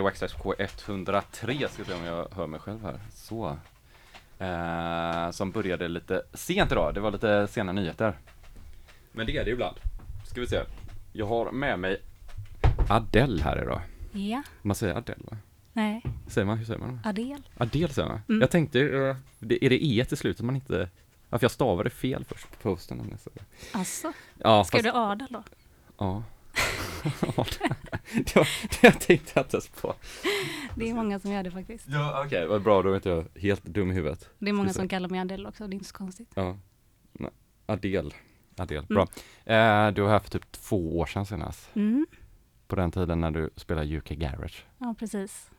Waxxax K103 ska se om jag hör mig själv här. Så. Eh, som började lite sent idag, det var lite sena nyheter. Men det är det ibland. Ska vi se. Jag har med mig Adele här idag. Ja, Man säger Adele va? nej, Säger man, hur säger man? Adel. Adele säger man. Mm. Jag tänkte, eh, det- är det E till slutet man inte... Ja, för jag stavade fel först på posten. om jag säger. Alltså, Ja, ska fast, du Adel då? Ja. Det, var, det jag tänkte jag inte ens på. Det är många som gör det faktiskt. Ja, okej, vad bra, då är inte jag helt dum i huvudet. Det är många som kallar mig Adele också, det är inte så konstigt. Ja. Nej, Adel. Adel, Mm. bra. Eh, du var här för typ två år sedan senast. Mm, På den tiden när du spelade UK Garage. ja precis.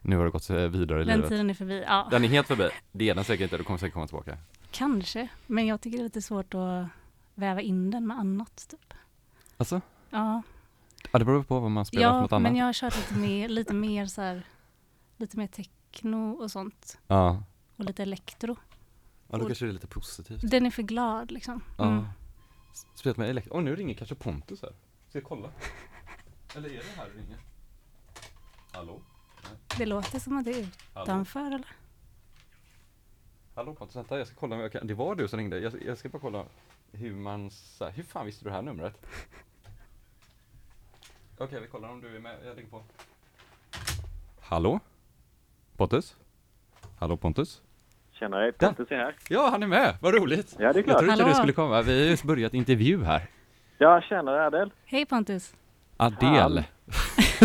Nu har du gått eh, vidare i Den livet. tiden är förbi. Ja, Den är helt förbi. Det är den säkert inte, du kommer säkert komma tillbaka. kanske. Men jag tycker det är lite svårt att väva in den med annat. Typ. Alltså? Ja, Ja, det beror på vad man spelar för ja något annat. men jag har kört lite mer, lite mer så här, lite mer techno och sånt. Ja. Och lite elektro. Ja, då kanske det är lite positivt. Den är för glad liksom. Ja. Mm. Spelat med elektro. Åh, nu ringer kanske Pontus här. Ska jag kolla? Eller är det här det ringer? Hallå? Det låter som att det är Hallå? utanför eller? Hallå Pontus, vänta jag ska kolla om jag kan. Det var du som ringde. Jag, jag ska bara kolla hur man, så här, hur fan visste du det här numret? Okej, vi kollar om du är med. Jag lägger på. Hallå? Pontus? Hallå Pontus? Tjenare, Pontus är här. Ja, han är med! Vad roligt! Ja, det är Jag klart. trodde inte du skulle komma. Vi har just börjat intervju här. Ja, tjenare Adel. Hej Pontus! Adel.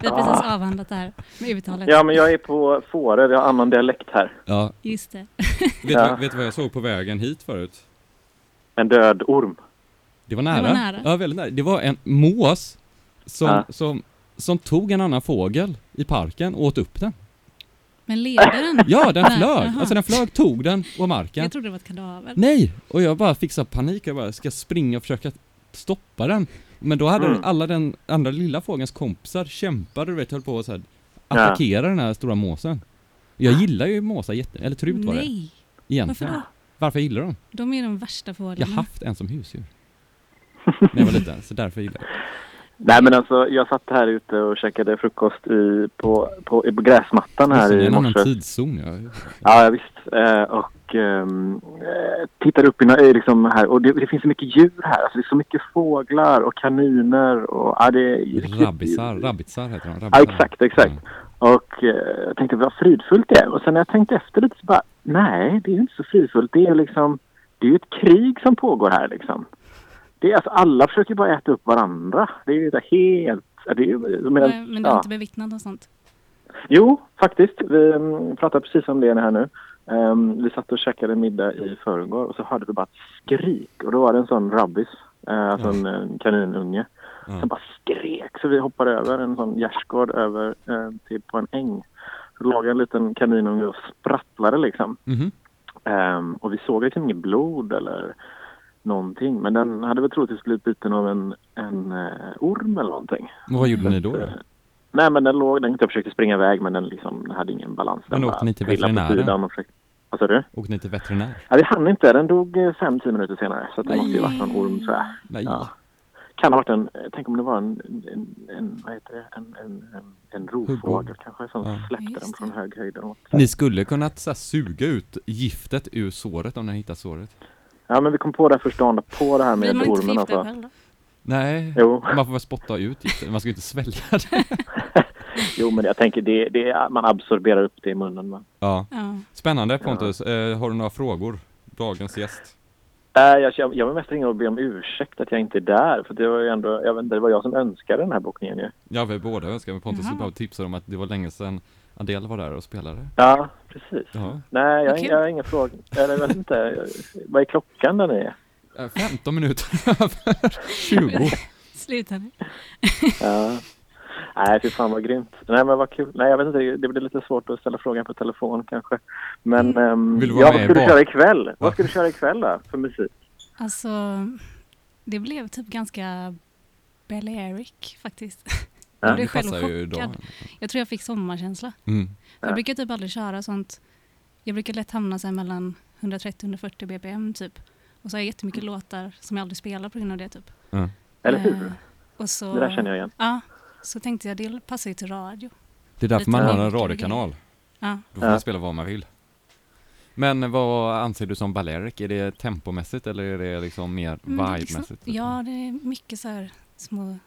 Vi har precis avhandlat det här med uttalet. Ja, men jag är på Fårö, vi har annan dialekt här. Ja, Just det. vet, Ja. du, vet du vad jag såg på vägen hit förut? En död orm. Det var nära. var nära. Ja, väldigt nära. Det var en mås som, Ja. som, som tog en annan fågel i parken och åt upp den. Men leder den? Ja, den Nej, flög. jaha. Alltså den flög, tog den på marken. Jag trodde det var ett kadaver. Nej! Och jag bara fick så panik. Jag bara, ska springa och försöka stoppa den. Men då hade Mm. alla den andra lilla fågelns kompisar kämpade, du vet, höll på att så här, attackera den här stora måsen. Jag gillar ju måsar jätte... Eller trut var det. Nej, Egentligen. varför då? Varför jag gillar dem? De är de värsta Jag fåglarna. har haft en som husdjur. När jag var liten, så därför gillar jag Nej, men alltså jag satt här ute och käkade frukost i, på, på, på gräsmattan här Just det. Det är i en annan morse. tidszon, ja. Ja, ja, visst. Eh, och ehm, eh, tittar upp i na- liksom här och det, det finns så mycket djur här. Alltså det är så mycket fåglar och kaniner och ja, det är Rabbisar, rabbitsar heter de. Ja, Rabbitsar. exakt, exakt. Och eh, jag tänkte vad fridfullt det är. Och sen när jag tänkte efter lite så bara, nej, det är inte så fridfullt. Det är liksom, det är ju ett krig som pågår här liksom. Det är alltså, alla försöker bara äta upp varandra. Det är ju helt, det är ju, jag menar, Men, men du har ja. inte bevittnat något sånt? Jo, faktiskt. Vi um, pratade precis om det här nu. Ehm, vi satt och käkade middag i förrgår och så hörde vi bara ett skrik. Och då var det en sån rabbis, uh, alltså en, en kaninunge. Ja. som bara skrek så vi hoppade över en sån gärdsgård över eh, till på en äng. Så låg en liten kaninunge och sprattlade liksom. Mhm. Ehm, och vi såg liksom inget blod eller någonting. Men den hade väl troligtvis blivit biten av en, en eh, orm eller någonting. Men vad gjorde ni då? då? Eh, Nej men den låg, den jag försökte springa iväg men den liksom hade ingen balans. Den Men åkte ni till veterinären? sidan och försökte- Vad sa du? Åkte ni till veterinär? Ja, vi hann inte. Den dog eh, fem, tio minuter senare. Så det Nej. måste ju varit någon orm tror jag. Nej. Ja. Kan ha varit en, tänk om det var en, en, en vad heter det, en, en, en, en rovfågel kanske som Ja. släppte den från hög höjd. Ni skulle kunna så här, suga ut giftet ur såret om ni hittar såret. Ja, men vi kom på det första dagen på det här med ormen alltså. då? Nej, Jo. man får väl spotta ut giftet. Man ska ju inte svälja det. Jo, men jag tänker det, det är, man absorberar upp det i munnen. Va? Ja. Ja. Spännande Pontus. Eh, har du några frågor? Dagens gäst. Äh, jag, jag, jag vill mest ringa och be om ursäkt att jag inte är där. För det var ju ändå, jag vet inte, det var jag som önskade den här bokningen ju. Ja, vi båda önskar, men Pontus Jaha. bara tipsade om att det var länge sedan Adele var där och spelade. Ja, precis. Ja. Nej, jag, kul. jag har ingen fråga. Eller jag vet inte. Vad är klockan där ni är? Eh, 15 minuter över 20. Sluta nu. Ja. Nej, fy fan vad grymt. Nej, men vad kul. Nej, jag vet inte. Det blir lite svårt att ställa frågan på telefon kanske. Men ehm, Vill du vara ja, med vad ska i du köra ikväll? Va? Vad ska du köra ikväll då för musik? Alltså, det blev typ ganska Balearic faktiskt. Ja, Jag blev det själv chockad. Jag tror jag fick sommarkänsla. Mm. Ja. Jag brukar typ aldrig köra sånt. Jag brukar lätt hamna så mellan 130-140 bpm typ. Och så har jag jättemycket låtar som jag aldrig spelar på grund av det typ. Eller hur? Eh, och så, Det där känner jag igen. Ja, så tänkte jag det passar ju till radio. Det är därför Lite man har en radiokanal. Ja. Då får Ja. man spela vad man vill. Men vad anser du som Balearic? Är det tempomässigt eller är det liksom mer det är liksom- vibe-mässigt? Ja, det är mycket så här små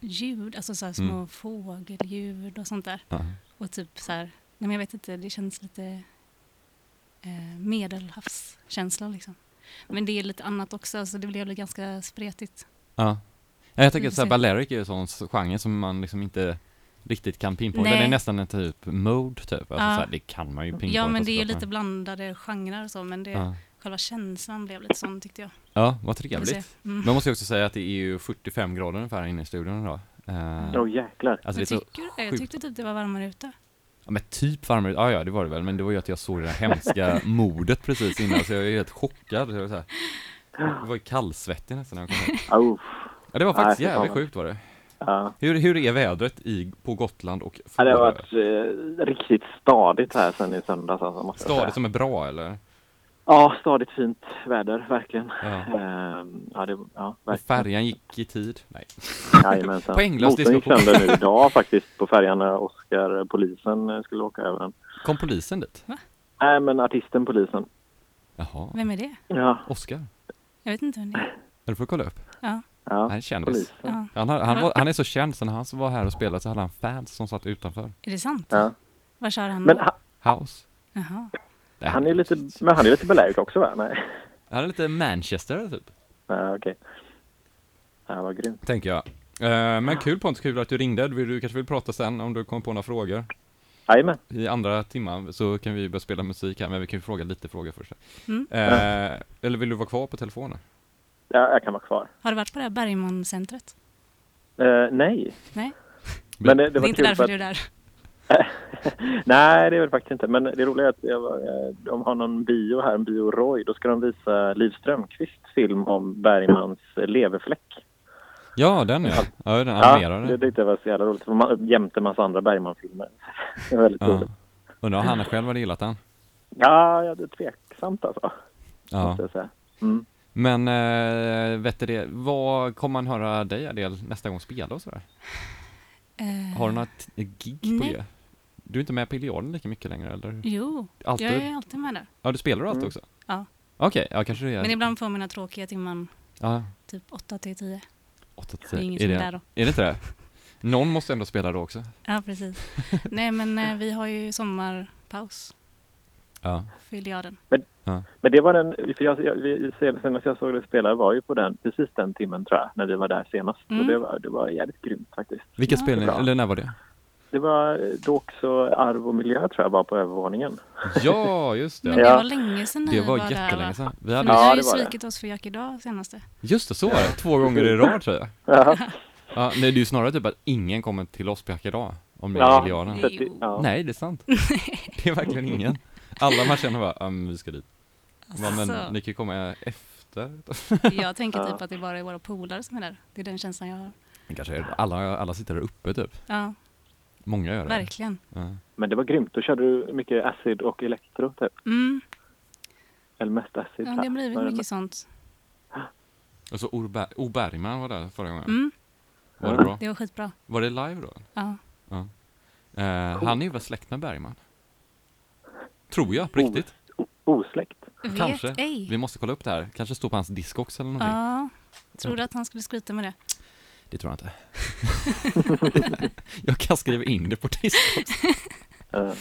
ljud, alltså så här små Mm. fågelljud och sånt där. Ja. Och typ så här, nej men jag vet inte, det känns lite eh, medelhavskänsla liksom. Men det är lite annat också, så det blev ganska spretigt. Ja. Ja, jag tänker så här. Balearic är ju en sån genre som man liksom inte riktigt kan pinpointa. Den är nästan en typ mode typ. Alltså, Ja. så här, det kan man ju pinpointa. Ja, men det är ju lite blandade genrer och så, men det, Ja. Själva känslan blev lite sån tyckte jag. ja, vad trevligt. Mm. Men jag måste ju också säga att det är ju 45 grader ungefär inne i studion idag. Eh, Åh jäklar. Alltså det är Men så tycker du? Jag tyckte typ det var varmare ute. Ja men typ varmare, ja ja det var det väl, men det var ju att jag såg det där hemska mordet precis innan så jag är helt chockad. Så jag, var så här, jag var ju kallsvettig nästan när jag kom hit. Oh, Ja det var Nej, faktiskt fan. jävligt sjukt var det. ja. Hur, hur är vädret i, på Gotland och Ja, det har varit eh, riktigt stadigt här sen i söndags alltså, jag. Stadigt som är bra eller? Ja, stadigt fint väder, verkligen. Ja. Ehm, ja, det, ja, Och verkligen. färjan gick i tid? Nej. Jajamensan. Poänglös Motorn gick sönder nu idag faktiskt på färjan när Oskar, polisen, eh, skulle åka över den. Kom polisen dit? Nej, men artisten, polisen. Jaha, Vem är det? Ja, Oskar? Jag vet inte vem det är. Du får kolla upp? Ja, ja Han är kändis. ja. Han, har, han, var, han är så känd så när han var här och spelade så hade han fans som satt utanför. Är det sant? Ja. Var kör han Men han, House. Jaha. Här- han är lite, men han är lite belägg också va? Nej, Han är lite Manchester typ. Nej okej. Ja, vad grymt. Tänker jag. Eh, men kul Pontus, kul att du ringde. Du, du kanske vill prata sen om du kommer på några frågor. Jajamän. I andra timman så kan vi börja spela musik här, men vi kan ju fråga lite frågor först. Mm. Eh, eller vill du vara kvar på telefonen? Ja, jag kan vara kvar. Har du varit på det här Bergmancentret? Eh, nej. Nej, Men det, det det är var inte kul därför för du är att, där. Nej, det är det faktiskt inte. Men det roliga är att jag, de har någon bio här, en bio Roy. Då ska de visa Liv Strömquists film om Bergmans leverfläck. Ja, den ja. Ja, den Ja, animerade. det tyckte jag var så jävla roligt. Man, jämte massa andra Bergman-filmer. Det var väldigt Ja. roligt. Undrar om han själv hade gillat den? Ja, ja, det är tveksamt alltså. Ja. Måste jag säga. Mm. Men, äh, vet du det, vad kommer man höra dig Adele nästa gång spela och sådär? Eh, Har du något gig på Nej. det? Du är inte med på Iliaden lika mycket längre eller? Jo, Alltid? jag är alltid med där. Ja, du spelar alltid Mm. också? Ja. Okej, ja kanske det är. Men ibland får mina tråkiga timman Ja, typ 8 till 10. 8 till Det är 10. ingen Är som är det, där då. är det inte det? Någon måste ändå spela då också. Ja, precis. Nej, men eh, vi har ju sommarpaus Ja. för Iliaden. Men det var den, för jag, jag, vi- senast jag såg det spela var ju på den, precis den timmen tror jag, när vi var där senast. Mm. Och det var, det var jävligt grymt faktiskt. Vilka Ja. spelningar, eller när var det? Det var då också arv och miljö tror jag var på övervåningen. Ja, just Men det. det Ja. var länge sedan ni Det var där, va? jättelänge sedan. Vi hade, Ja, har ju det var det. svikit oss för Jack idag senaste. just det, så var det. Två gånger i rad tror jag. Ja, Ja, nej, det är ju snarare typ att ingen kommer till oss på Jack idag. Om det är ja, det-. Nej, det är sant. Det är verkligen ingen. Alla man känner bara, men vi ska dit. Ja, men Alltså, ni kan ju komma efter. jag tänker typ att det bara är våra polare som är där. Det är den känslan jag har. Men kanske är det. Alla, alla sitter där uppe typ. Ja, Många gör det. verkligen. Ja. Men det var grymt. Då körde du mycket acid och elektro typ. Mm. Eller mest acid. Ja, det har blivit mycket sånt. Och så O. Ber- O. Bergman var där förra gången. Mm, Var det bra? det var skitbra. Var det live då? Ja. Eh, han är ju väl släkt med Bergman? Tror jag, på riktigt. Osläkt. Vet Kanske. ej. Vi måste kolla upp det här. Kanske står på hans Discogs eller någonting. Ja. Tror du att han skulle skryta med det? Det tror jag inte. jag kan skriva in det på Discogs. Eh,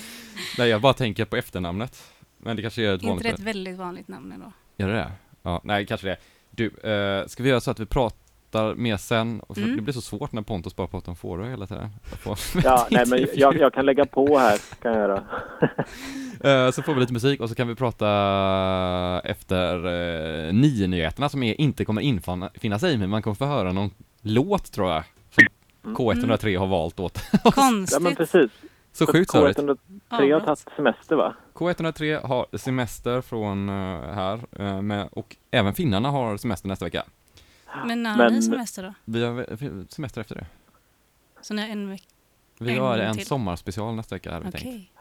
Nej, jag bara tänker på efternamnet. Men det kanske är ett Inte vanligt. det ett väldigt vanligt namn ändå? Gör det det? Ja, nej, kanske det. Du, eh, ska vi göra så att vi pratar mer sen? Och för Mm. Det blir så svårt när Pontus bara pratar om Fårö hela tiden. Ja, nej men jag, jag kan lägga på här. Kan jag göra. Eh, så får vi lite musik och så kan vi prata efter uh, nio nyheterna som är, inte kommer infinna sig, men man kommer få höra någon låt tror jag. Som Mm. K103 har valt åt. Ja Konstigt. men precis. Så sjukt störigt. K103 har tagit semester va? K103 har semester från eh, här, eh, med, och även finnarna har semester nästa vecka. Men när har Men- ni semester då? Vi har semester efter det. Så ni har en vecka? Vi En har en till. sommarspecial nästa vecka hade vi Okej. tänkt.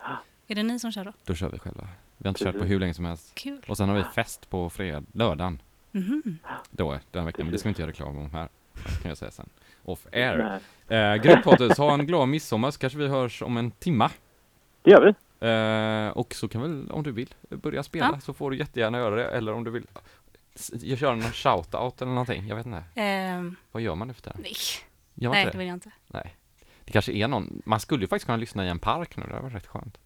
Är det ni som kör då? Då kör vi själva. Vi har inte kört på hur länge som helst. Kul. Och sen har vi fest på fred, lördagen. Mhm. Då, den veckan, men det ska vi inte göra reklam om här. Kan jag säga sen. Off air. Eh, grymt Pontus, ha en glad midsommar så kanske vi hörs om en timma. Det gör vi. Eh, och så kan väl, om du vill, börja spela Ja. så får du jättegärna göra det. Eller om du vill jag kör någon shoutout eller någonting. Jag vet inte. Ehm, Vad gör man nu för tiden? nej, Gör man nej det det? vill jag inte. Nej. Det kanske är någon, man skulle ju faktiskt kunna lyssna i en park nu, det hade varit rätt skönt.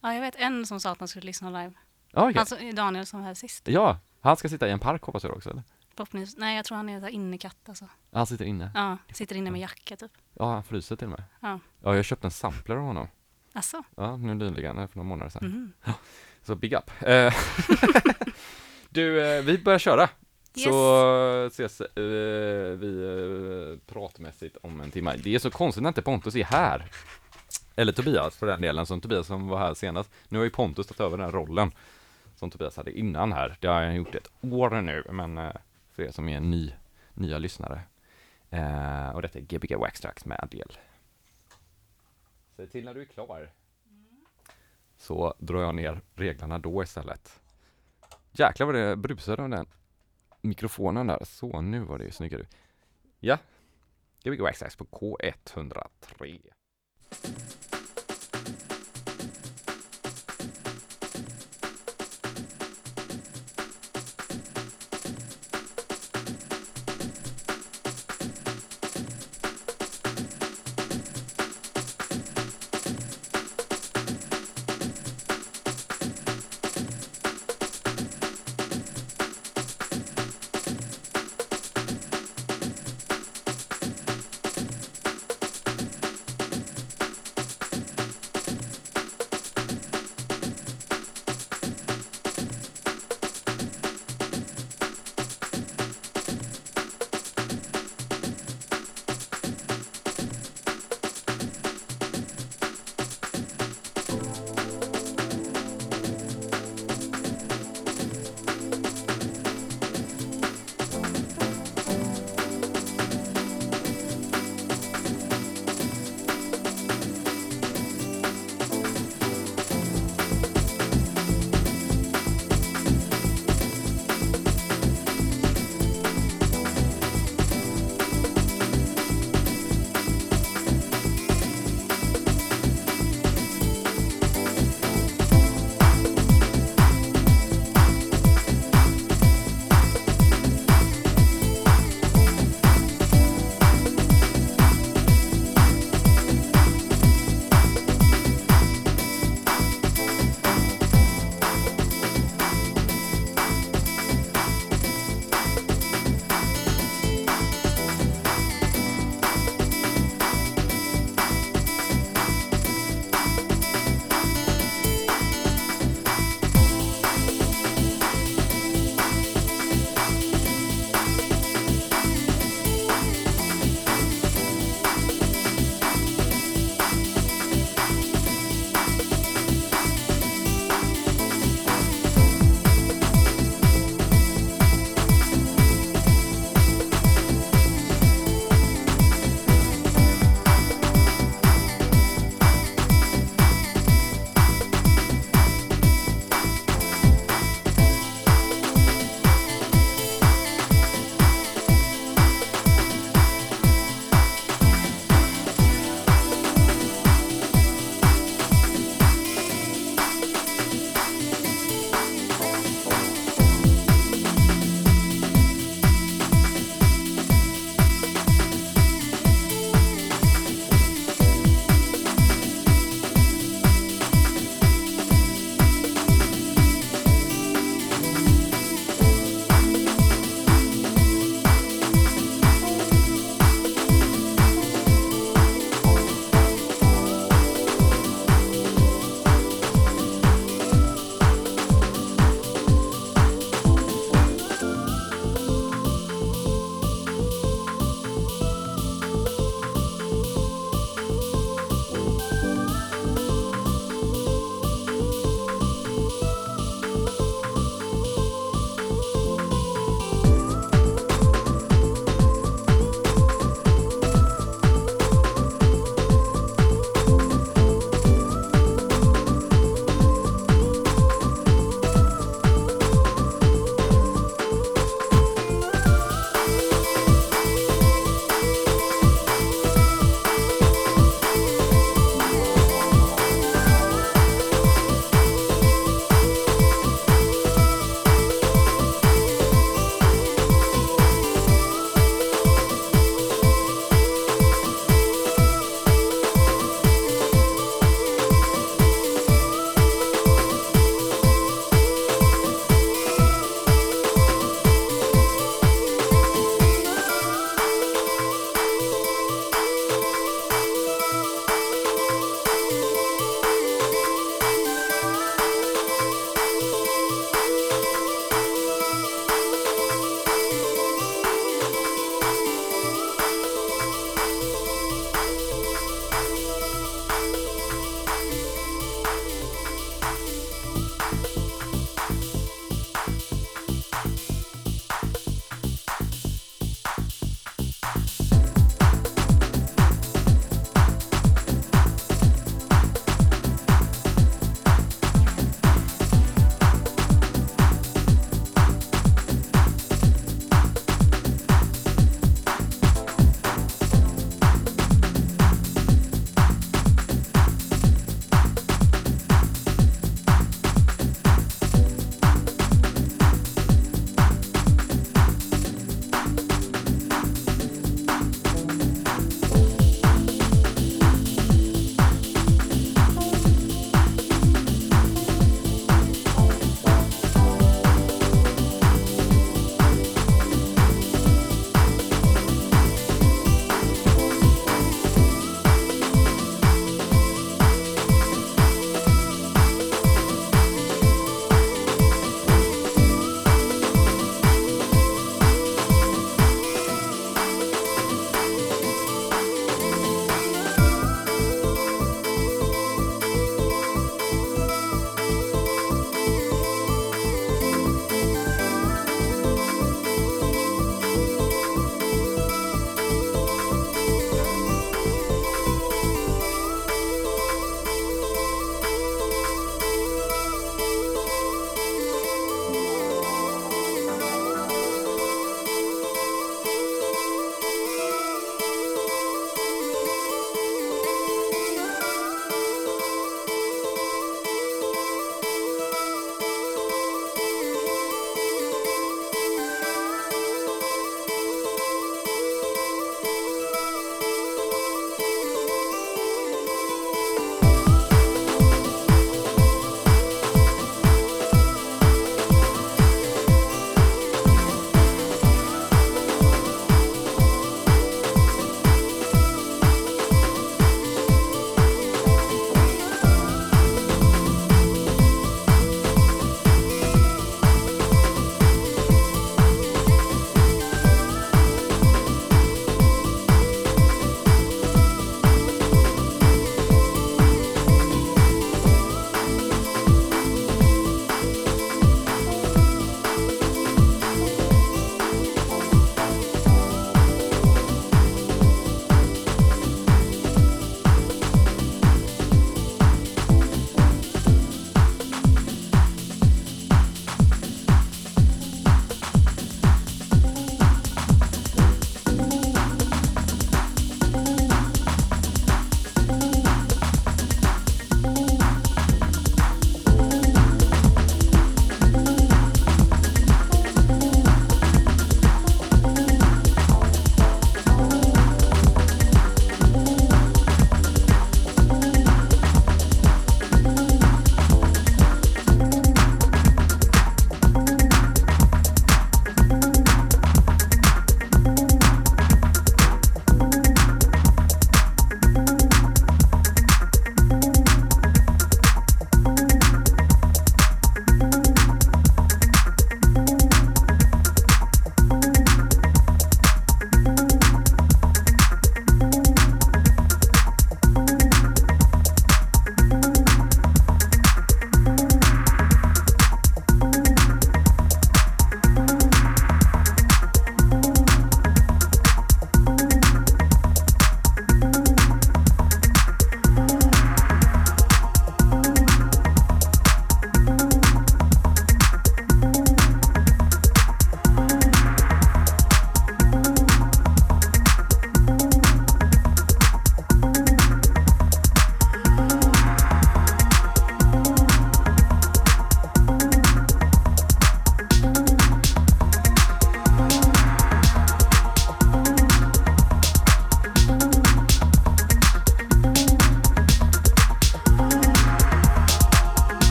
Ja, jag vet en som sa att han skulle lyssna live. Ja, okej. Alltså Daniel som var här sist. Ja, han ska sitta i en park hoppas jag också eller? Förhoppningsvis. Nej, jag tror han är så innekatt alltså. Han sitter inne. Ja, sitter inne med jacka typ. Ja, han fryser till och med. Ja. Ja, jag köpte en sampler av honom. Alltså. Ja, nu nyligen, för några månader sedan. Mhm. Så big up. Eh, du, eh, vi börjar köra. Så eh, ses eh, vi eh, pratmässigt om en timme. Det är så konstigt när inte Pontus är här. Eller Tobias för den delen, som Tobias som var här senast. Nu har ju Pontus tagit över den rollen som Tobias hade innan här. Det har han gjort ett år nu, men eh, för er som är ny, nya lyssnare. Eh, och detta är Gbg Waxtrax med Adel. Säg till när du är klar. Så drar jag ner reglerna då istället. Jäklar vad det brusade av den mikrofonen där. Så, nu var det ju snyggare. Ja. Gbg Waxtrax på K103.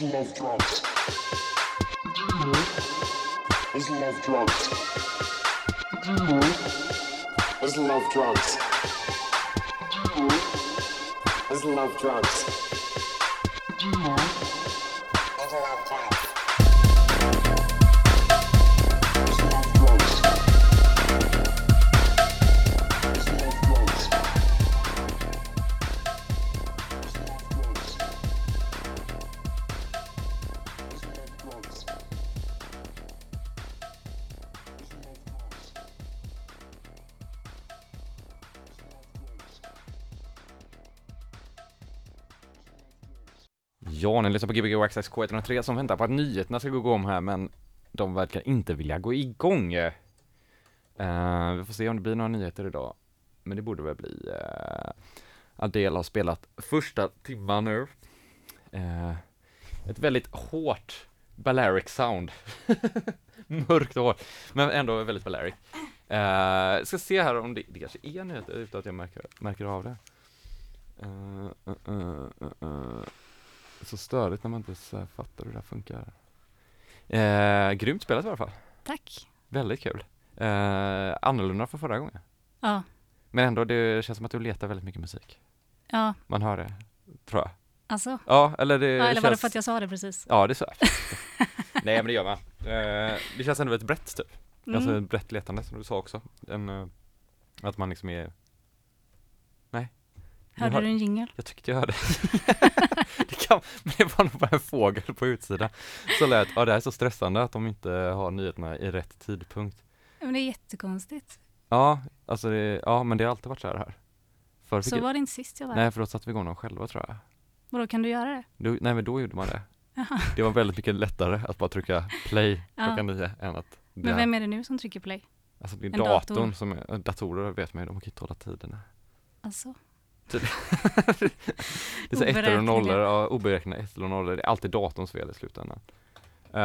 is love drugs. Dealer is love drugs. Dealer is love drugs. Dealer is love drugs. Ni lyssnar på Gbg Waxax K103 som väntar på att nyheterna ska gå om här, men de verkar inte vilja gå igång. Uh, vi får se om det blir några nyheter idag, men det borde väl bli. Eh, uh, Adele har spelat första timman nu. Uh, ett väldigt hårt Balearic sound. Mörkt och hårt, men ändå väldigt Balearic. Uh, ska se här om det, det kanske är nyheter utan att jag märker, märker av det. Uh, uh. Så störigt när man inte så här fattar hur det här funkar. Eh, grymt spelat i alla fall. Tack. Väldigt kul. Eh, annorlunda från förra gången. Ja, Men ändå, det känns som att du letar väldigt mycket musik. ja, Man hör det, tror jag. alltså. Ja, eller det Ja, eller var det för att jag sa det precis? Ja, det är så. Nej, men det gör man. Eh, det känns ändå väldigt brett typ. Mm. Alltså ett brett letande som du sa också. En, eh, att man liksom är... Hörde hör- du en jingel? Jag tyckte jag hörde. det, kan, men det var nog bara en fågel på utsidan. Så lät, ja det här är så stressande att de inte har nyheterna i rätt tidpunkt. Men det är jättekonstigt. Ja, alltså det, ja men det har alltid varit så här. här. Förr Så var det inte sist jag var nej för då satte vi igång dem själva tror jag. Vadå, kan du göra det? Då, nej men då gjorde man det. Det var väldigt mycket lättare att bara trycka play Ja. klockan nio än att Men vem är det nu som trycker play? alltså det är en datorn dator? som är, datorer vet man ju, de kan inte hålla tiderna. Alltså? Det är så ettor och nollor, ja, oberäkneliga ettor och nollor. Det är alltid datorns fel i slutändan. Uh,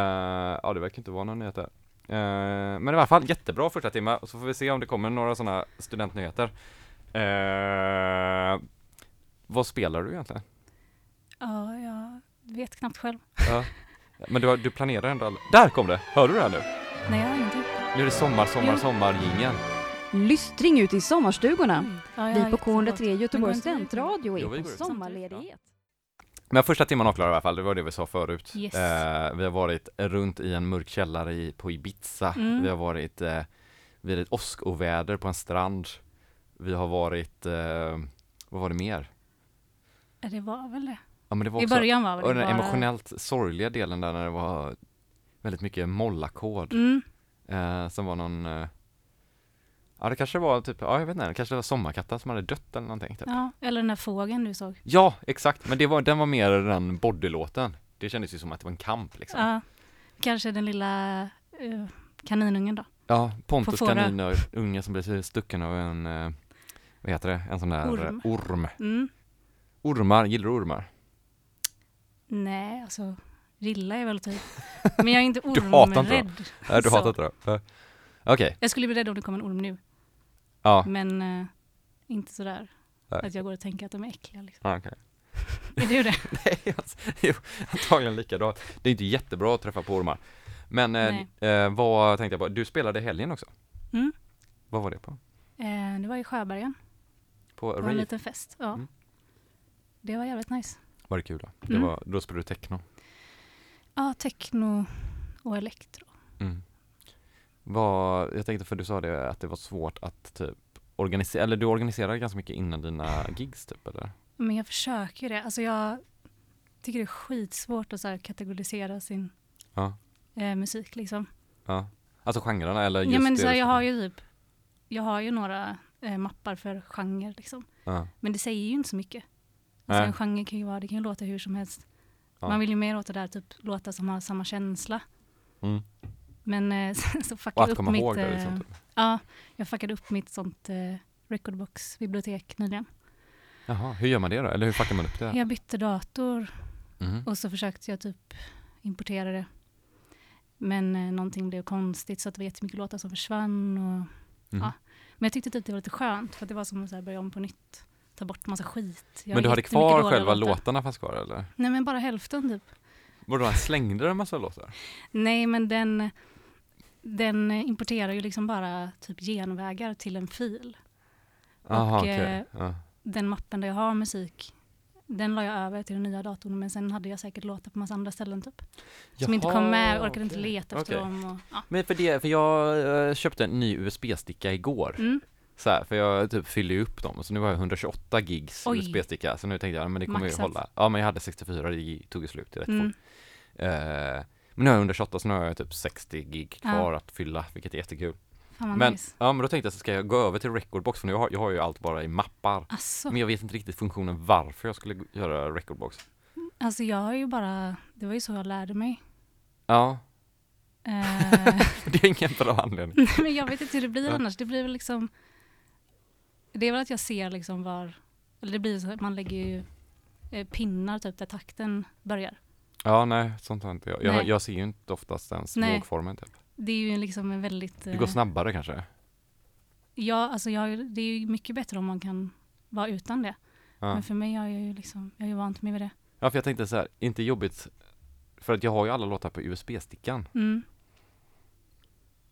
ja, det verkar inte vara någon nyhet där. Eh, men i alla fall jättebra första timme och så får vi se om det kommer några sådana studentnyheter. Eh, vad spelar du egentligen? Ja, jag vet knappt själv. Ja. Men du, du planerar ändå all... Där kom det! Hör du det här nu? Nej, jag har ingenting. Nu är det sommar, sommar, Jo. Lystring ute i sommarstugorna. Oj. Ja, jag Vi på jättebråttom. K103 Göteborgs studentradio är på sommarledighet. Men första timmen avklarad i alla fall, det var det vi sa förut. Yes. Eh, vi har varit runt i en mörk källare i, på Ibiza. Mm. Vi har varit eh, vid ett åskoväder på en strand. Vi har varit, eh, vad var det mer? Ja, det var väl det. Ja men det var I också, början var väl det den bara... emotionellt sorgliga delen där när det var väldigt mycket mollackord. Mm. Eh, som var någon, eh, ja det kanske var typ, ja jag vet inte, kanske det var sommarkatten som hade dött eller någonting. Typ. Ja, eller den där fågeln du såg. Ja, exakt, men det var, den var mer den bodylåten. Det kändes ju som att det var en kamp liksom. Ja, kanske den lilla uh, kaninungen då. Ja, Pontus kaninunge som blev stucken av en, eh, vad heter det, en sån där Orm. orm. Mm. Ormar, gillar du ormar? Nej, alltså gillar jag väl typ. Men jag är inte Du hatar inte ormrädd. Nej, du hatar inte det? Okej, Jag skulle bli rädd om det kom en orm nu. ja, Men eh, inte sådär Nej. att jag går och tänker att de är äckliga. Liksom. ja, okej. Är du det? Nej, alltså, jo, antagligen likadant. Det är inte jättebra att träffa på ormar. Men eh, eh, vad tänkte jag på, du spelade i helgen också? Mm. Vad var det på? Eh, det var i Sjöbergen På på en Rave? liten fest. Ja. Mm. Det var jävligt nice. Var det kul då? Det Mm. var, då spelade du techno? Ja, techno och elektro. Mm. Vad, jag tänkte för du sa det att det var svårt att typ organisera, eller du organiserar ganska mycket innan dina gigs typ eller? Men jag försöker det. Alltså jag tycker det är skitsvårt att så kategorisera sin Ja. eh, musik liksom. Ja. Alltså genrerna eller just Ja men så här, jag har ju typ, jag har ju några eh, mappar för genre liksom. Ja. Men det säger ju inte så mycket. Alltså en genre kan ju vara, det kan ju låta hur som helst. Ja. Man vill ju mer åt det där typ låtar som har samma känsla. Mm. Men eh, så fuckade jag upp mitt, det eh, liksom. Typ. ja, jag fuckade upp mitt sånt eh, recordbox-bibliotek nyligen. Jaha, hur gör man det då? Eller hur fuckar man upp det? Jag bytte dator Mhm. och så försökte jag typ importera det. Men eh, någonting blev konstigt så att det var jättemycket låtar som försvann. Och, Mhm. ja. Men jag tyckte typ det var lite skönt för att det var som att börja om på nytt. Ta bort massa skit. Jag Men du hade kvar själva låtar. låtarna fanns kvar eller? Nej men bara hälften typ. Vadå, slängde en massa låtar? Nej men den, den importerar ju liksom bara typ genvägar till en fil. Jaha, Och, okej. eh. Den mappen där jag har musik, den la jag över till den nya datorn men sen hade jag säkert låtar på massa andra ställen typ. Som inte kom med, Jaha, orkade inte okej. leta efter Okej. dem. Och, ja. Men för det, för jag eh, köpte en ny USB-sticka igår. mm. Så här, för jag typ fyllde ju upp dem, så nu har jag 128 gigs. USB-sticka, så nu tänkte jag, men det kommer Maxat. ju hålla. Ja, men jag hade 64, det tog ju slut rätt Mm. fort. Men nu har jag 128, så nu har jag typ 60 gig Ja. kvar att fylla, vilket är jättekul. Men, nice. ja, men då tänkte jag så ska jag gå över till recordbox, för nu har jag har ju allt bara i mappar. Alltså, Men jag vet inte riktigt funktionen varför jag skulle göra recordbox. alltså jag har ju bara, det var ju så jag lärde mig. Ja, Eh, det är ingen bra anledning. men jag vet inte hur det blir Ja. annars. Det blir väl liksom, det är väl att jag ser liksom var, eller det blir så att man lägger ju eh, pinnar typ där takten börjar. Ja, nej, sånt har inte jag. Jag, Nej. jag ser ju inte oftast ens Nej. vågformen typ. Det är ju liksom en väldigt... Det går eh, snabbare kanske. Ja, alltså jag, det är ju mycket bättre om man kan vara utan det. Ja. Men för mig har jag ju liksom, jag har ju vant mig vid det. Ja, för jag tänkte så här, inte jobbigt, för att jag har ju alla låtar på USB-stickan. Mm.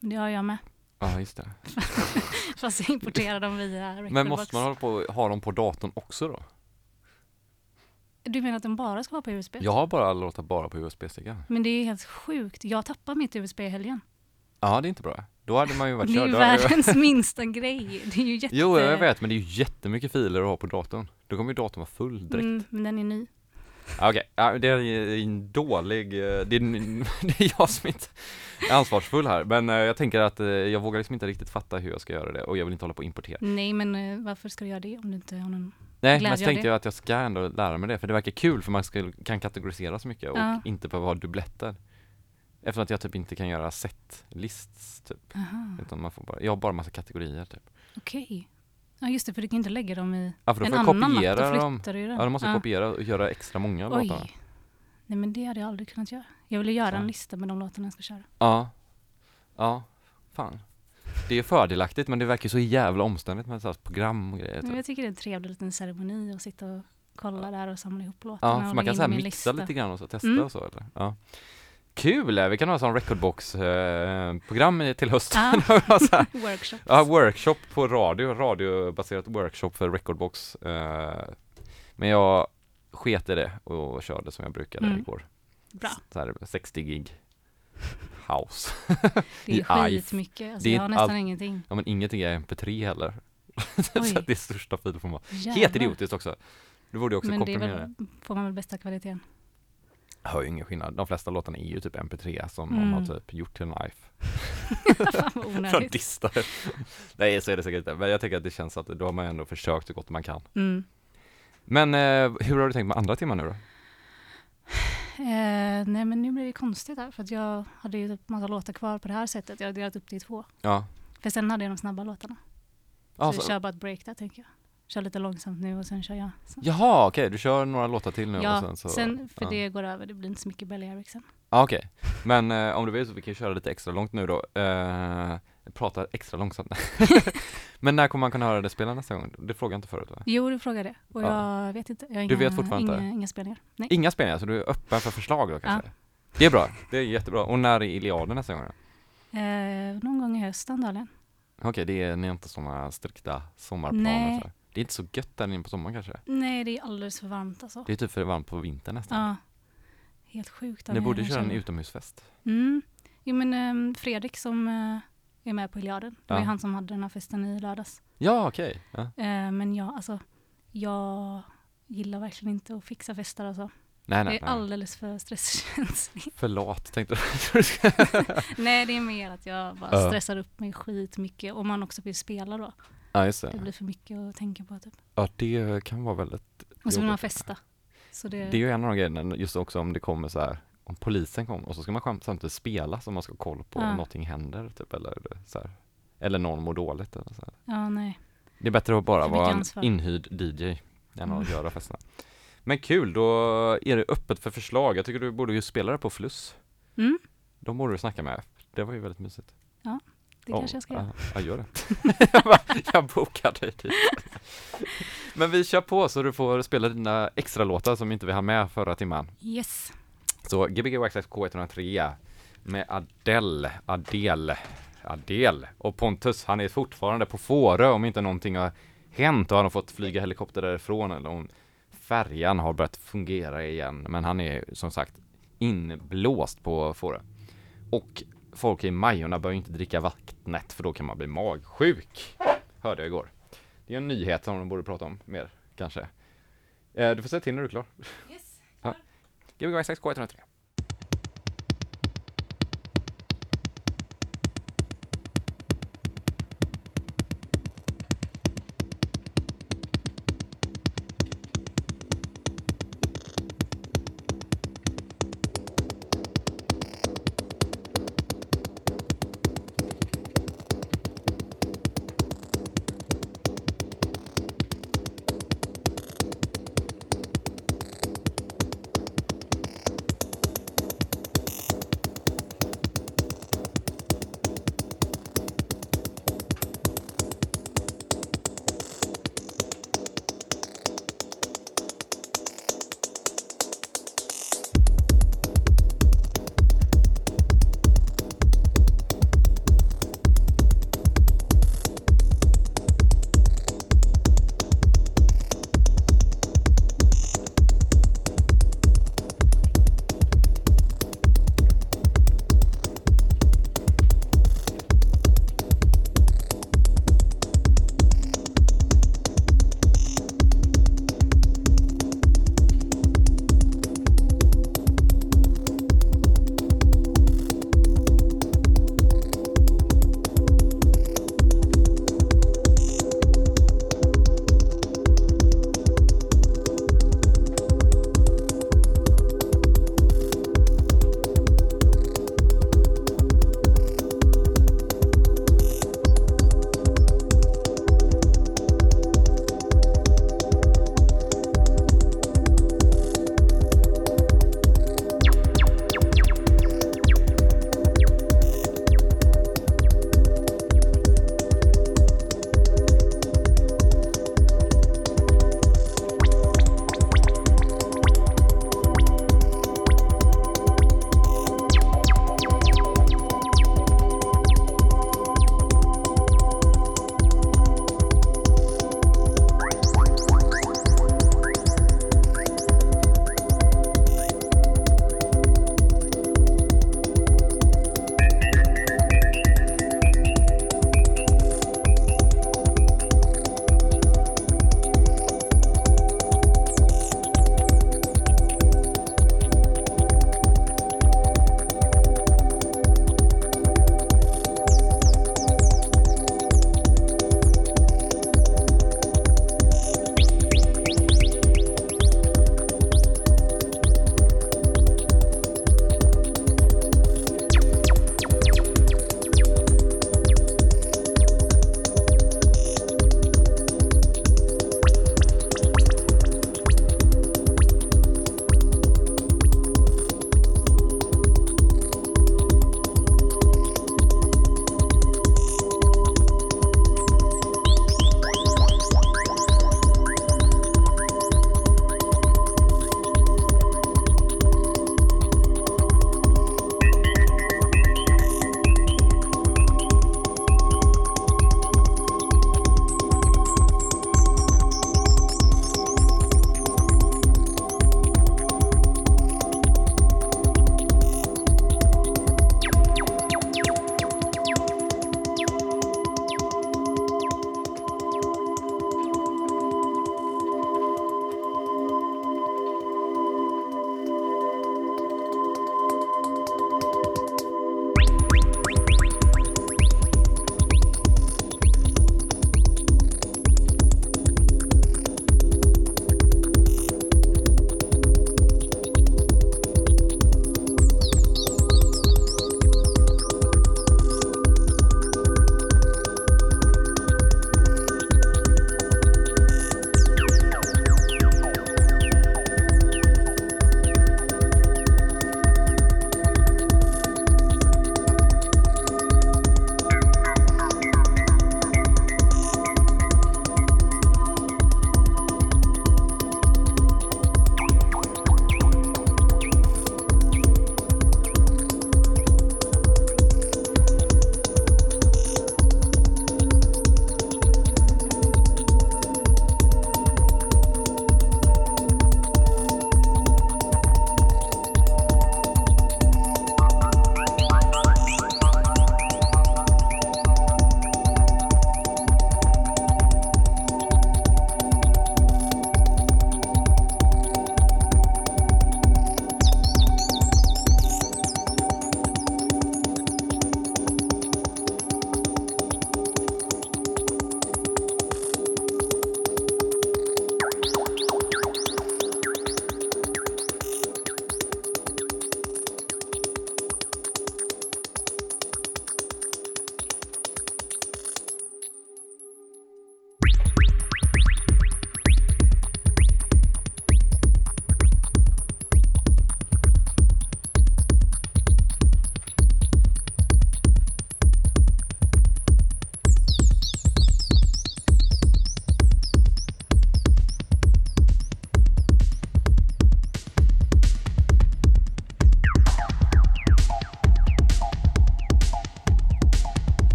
Det har jag med. Ja, just det. Fast jag importerar dem via Recordbox. Men måste man hålla på, ha dem på datorn också då? Du menar att de bara ska vara på USB? Jag har bara låtar bara på USB-stickan. Men det är helt sjukt. Jag tappar mitt USB i helgen. Ja, det är inte bra. Då hade man ju varit Det är ju världens minsta grej. Det är ju jätte... Jo, jag vet, men det är ju jättemycket filer att ha på datorn. Då kommer ju datorn vara full direkt. Mm, men den är ny. Okej, ja, det är en dålig, eh, det är, det är jag som inte är ansvarsfull här. Men eh, jag tänker att eh, jag vågar liksom inte riktigt fatta hur jag ska göra det och jag vill inte hålla på och importera. Nej, men varför ska du göra det om du inte har någon... Nej, men så tänkte det. jag att jag ska ändå lära mig det, för det verkar kul för man ska, kan kategorisera så mycket och Ja. inte behöva ha dubbletter. Eftersom att jag typ inte kan göra set-lists typ. Aha, Utan man får bara, jag har bara massa kategorier typ. okej. Ja, just det, för du kan inte lägga dem i Ja, för då en får jag annan mapp. kopiera Då dem. du. Ja, då måste jag kopiera och göra extra många. Oj. Nej, men det hade jag aldrig kunnat göra. Jag ville göra Så. en lista med de låtarna jag ska köra. Ja. Ja, fan. Det är fördelaktigt men det verkar så jävla omständigt med så program och grejer. Men Typ. jag tycker det är en trevlig liten ceremoni att sitta och kolla där och samla ihop låtarna Ja, för man kan så mixa lista. lite grann och så testa Mm. och så eller? Ja. Kul! Vi kan ha sån recordbox-program eh, till hösten. Ja. så här. Workshops. Ja, workshop på radio, radiobaserat workshop för recordbox. Eh, men jag sket i det och körde som jag brukade Mm. igår. Bra. Så här 60 gig house. Det är skitmycket. Alltså, Det är jag har nästan allt- ingenting. Ja men ingenting är mp3 heller. så Oj. det är största filformat. Helt idiotiskt också. Du borde också Men det komprimera väl, får man väl bästa kvaliteten. Jag hör ju ingen skillnad. De flesta låtarna är ju typ mp3 som någon Mm. har typ gjort till en iPhone. Fan vad onödigt. distar. Nej så är det säkert inte. Men jag tänker att det känns att då har man ändå försökt så gott man kan. Mm. Men eh, hur har du tänkt med andra timmar nu då? Eh, nej men nu blir det konstigt här för att jag hade ju typ massa låtar kvar på det här sättet. Jag har delat upp det i två. Ja. För sen hade jag de snabba låtarna. Så Alltså, jag kör bara ett break där tänker jag. Kör lite långsamt nu och sen kör jag. Så. Jaha okej, du kör några låtar till nu Ja, och sen så sen för ja. det går över. Det blir inte så mycket Belly Ericsson. Ja okej, men eh, om du vill så vi kan köra lite extra långt nu då. Eh, pratar extra långsamt. men när kommer man kunna höra det spela nästa gång? Det frågade jag inte förut va? Jo, du frågade och Ja. jag vet inte. Jag har Du inga, vet fortfarande inga, inte? inga spelningar. Nej. Inga spelningar, så du är öppen för förslag då kanske? Det är bra, det är jättebra. Och när är Iliaden nästa gång då? Eh, någon gång i höst antagligen. Okej, det är, ni har inte sådana strikta sommarplaner Nej. så. Det är inte så gött där inne på sommaren kanske? Nej, det är alldeles för varmt alltså. Det är typ för varmt på vintern nästan. Ja. Helt sjukt. Ni borde köra en utomhusfest. Mm. Jo men ehm, Fredrik som eh, är med på Iliaden. Det var ju han som hade den här festen i lördags. Ja, okej. Ja. Eh, men jag, alltså, jag gillar verkligen inte att fixa fester alltså. Nej, nej, är nej. alldeles för stresskänslig. Förlåt, tänkte Nej, det är mer att jag bara Ja. stressar upp mig skitmycket. Om man också vill spela då. Ja, just Det det. blir för mycket att tänka på typ. Ja, det kan vara väldigt Och så vill man festa. Så det, Det är ju en av de grejerna, just också om det kommer så här om polisen kommer och så ska man skämt- samtidigt spela så man ska ha koll på Ja. om någonting händer typ eller så här. Eller någon mår dåligt eller så här. ja, nej. Det är bättre att bara vara en inhyrd DJ än att Mm. göra festerna. Men kul, då är det öppet för förslag. Jag tycker du borde ju spela det på Fluss. Mm. De borde du snacka med. Det var ju väldigt mysigt. Ja. Det Ja, kanske jag ska göra. Ja, gör det. jag, bara, jag bokar dig dit. Men vi kör på så du får spela dina extra låtar som inte vi hann med förra timmen. Yes. Så Gbg Waxxed K103 med Adele, Adele, Adele och Pontus, han är fortfarande på Fårö om inte någonting har hänt och han har fått flyga helikopter därifrån eller om färjan har börjat fungera igen. Men han är som sagt inblåst på Fårö. Och folk i Majorna bör inte dricka vattnet för då kan man bli magsjuk. Hörde jag igår. Det är en nyhet som de borde prata om mer kanske. Eh, du får säga till när du är klar. Yo creo que va a ser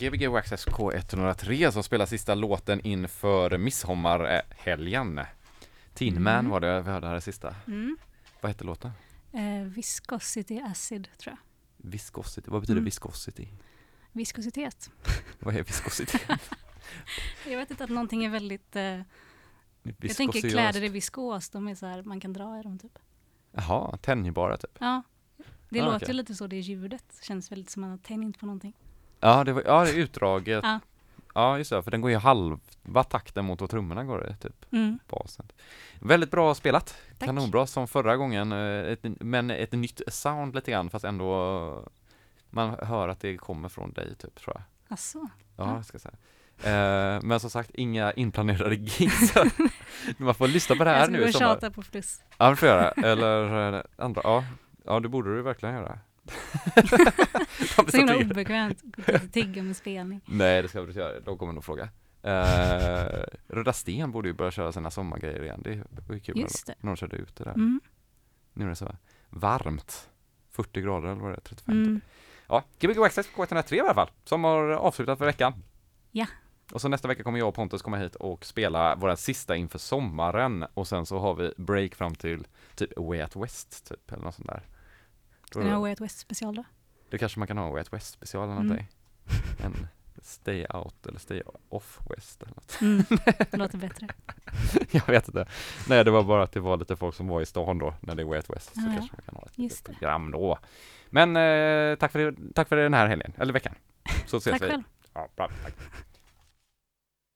Gbg Waxxed K103 som spelar sista låten inför midsommarhelgen. Tin Man Mm. var det vi hörde här sista. Mm. Vad hette låten? Eh, viscosity acid, tror jag. Viscosity. Vad betyder Mm. viscosity? Viskositet. Vad är viscosity? Jag vet inte att någonting är väldigt... Eh, jag tänker kläder är viskos, de är så här, man kan dra i dem typ. Jaha, tänjbara typ. Ja, det Ah, låter ju lite så, det ljudet. Känns väldigt som att man har tänjt på någonting. Ja, det var, ja, det är utdraget. Ja. Ja, just det, för den går ju halva takten mot vad trummorna går i, typ. Mm. Basen. Väldigt bra spelat. Tack. Kanonbra som förra gången, eh, ett, men ett nytt sound lite grann, fast ändå man hör att det kommer från dig, typ, tror jag. Asså? Ja, Ja. jag ska säga. Eh, men som sagt, inga inplanerade gigs. Man får lyssna på det jag här ska nu gå i och sommar. tjata på plus. Ja, det får jag göra. Eller eh, andra, ja. Ja, det borde du verkligen göra. Så himla obekvämt. Och tigga med spelning. Nej, det ska du inte göra. De kommer nog fråga. Uh, Röda Sten borde ju börja köra sina sommargrejer igen. Det var ju kul Just det. de- när de körde ut det där. Mm. Nu är det så varmt. 40 grader eller vad det är, 35 typ. Mm. Ja, Gbg Access på K103 i alla fall, som har avslutat för veckan. Ja. Och så nästa vecka kommer jag och Pontus komma hit och spela våra sista inför sommaren och sen så har vi break fram till typ Way Out West typ eller något sånt där. Ska ni ha Way Out West special då? Det kanske man kan ha Way Out West special eller Mm. någonting. En Stay Out eller Stay Off West eller något. Mm. Det låter bättre. Jag vet inte. Nej, det var bara att det var lite folk som var i stan då när det är Way Out West. Så Ah, ja. kanske man kan ha ett Just program då. Men eh, tack, för, tack för den här helgen, eller veckan. Så ses Tack vi. själv. Ja, bra, tack.